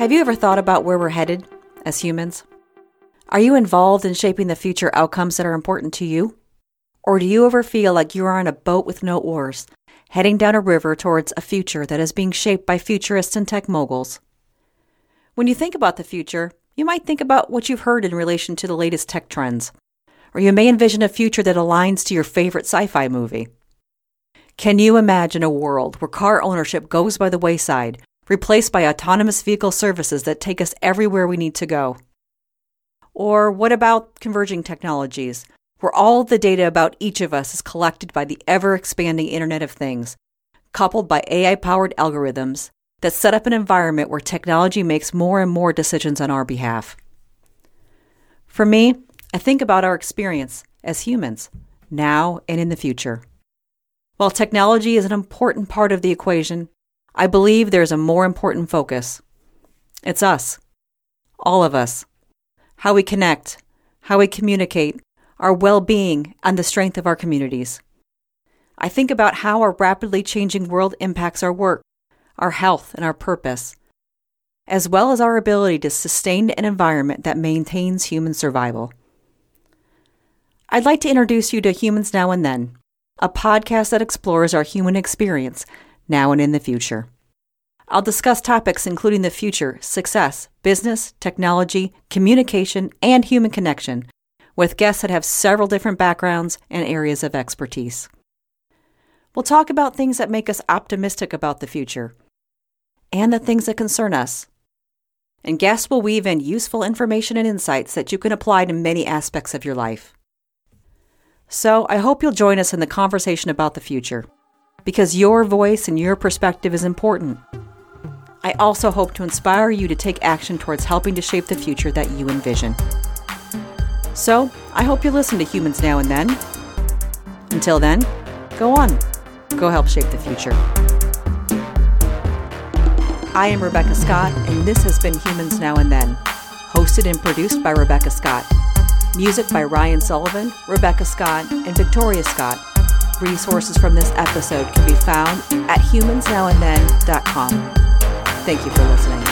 Have you ever thought about where we're headed as humans? Are you involved in shaping the future outcomes that are important to you? Or do you ever feel like you are on a boat with no oars, heading down a river towards a future that is being shaped by futurists and tech moguls? When you think about the future, you might think about what you've heard in relation to the latest tech trends, or you may envision a future that aligns to your favorite sci fi movie. Can you imagine a world where car ownership goes by the wayside, replaced by autonomous vehicle services that take us everywhere we need to go? Or what about converging technologies, where all the data about each of us is collected by the ever expanding Internet of Things, coupled by AI powered algorithms that set up an environment where technology makes more and more decisions on our behalf? For me, I think about our experience as humans, now and in the future. While technology is an important part of the equation, I believe there's a more important focus. It's us. All of us. How we connect, how we communicate, our well being, and the strength of our communities. I think about how our rapidly changing world impacts our work, our health, and our purpose, as well as our ability to sustain an environment that maintains human survival. I'd like to introduce you to Humans Now and Then, a podcast that explores our human experience now and in the future. I'll discuss topics including the future, success, business, technology, communication, and human connection with guests that have several different backgrounds and areas of expertise. We'll talk about things that make us optimistic about the future and the things that concern us. And guests will weave in useful information and insights that you can apply to many aspects of your life. So I hope you'll join us in the conversation about the future, because your voice and your perspective is important. I also hope to inspire you to take action towards helping to shape the future that you envision. So I hope you listen to Humans Now and Then. Until then, go on, go help shape the future. I am Rebecca Scott, and this has been Humans Now and Then, hosted and produced by Rebecca Scott. Music by Ryan Sullivan, Rebecca Scott, and Victoria Scott. Resources from this episode can be found at humansnowandthen.com. Thank you for listening.